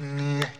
Mm.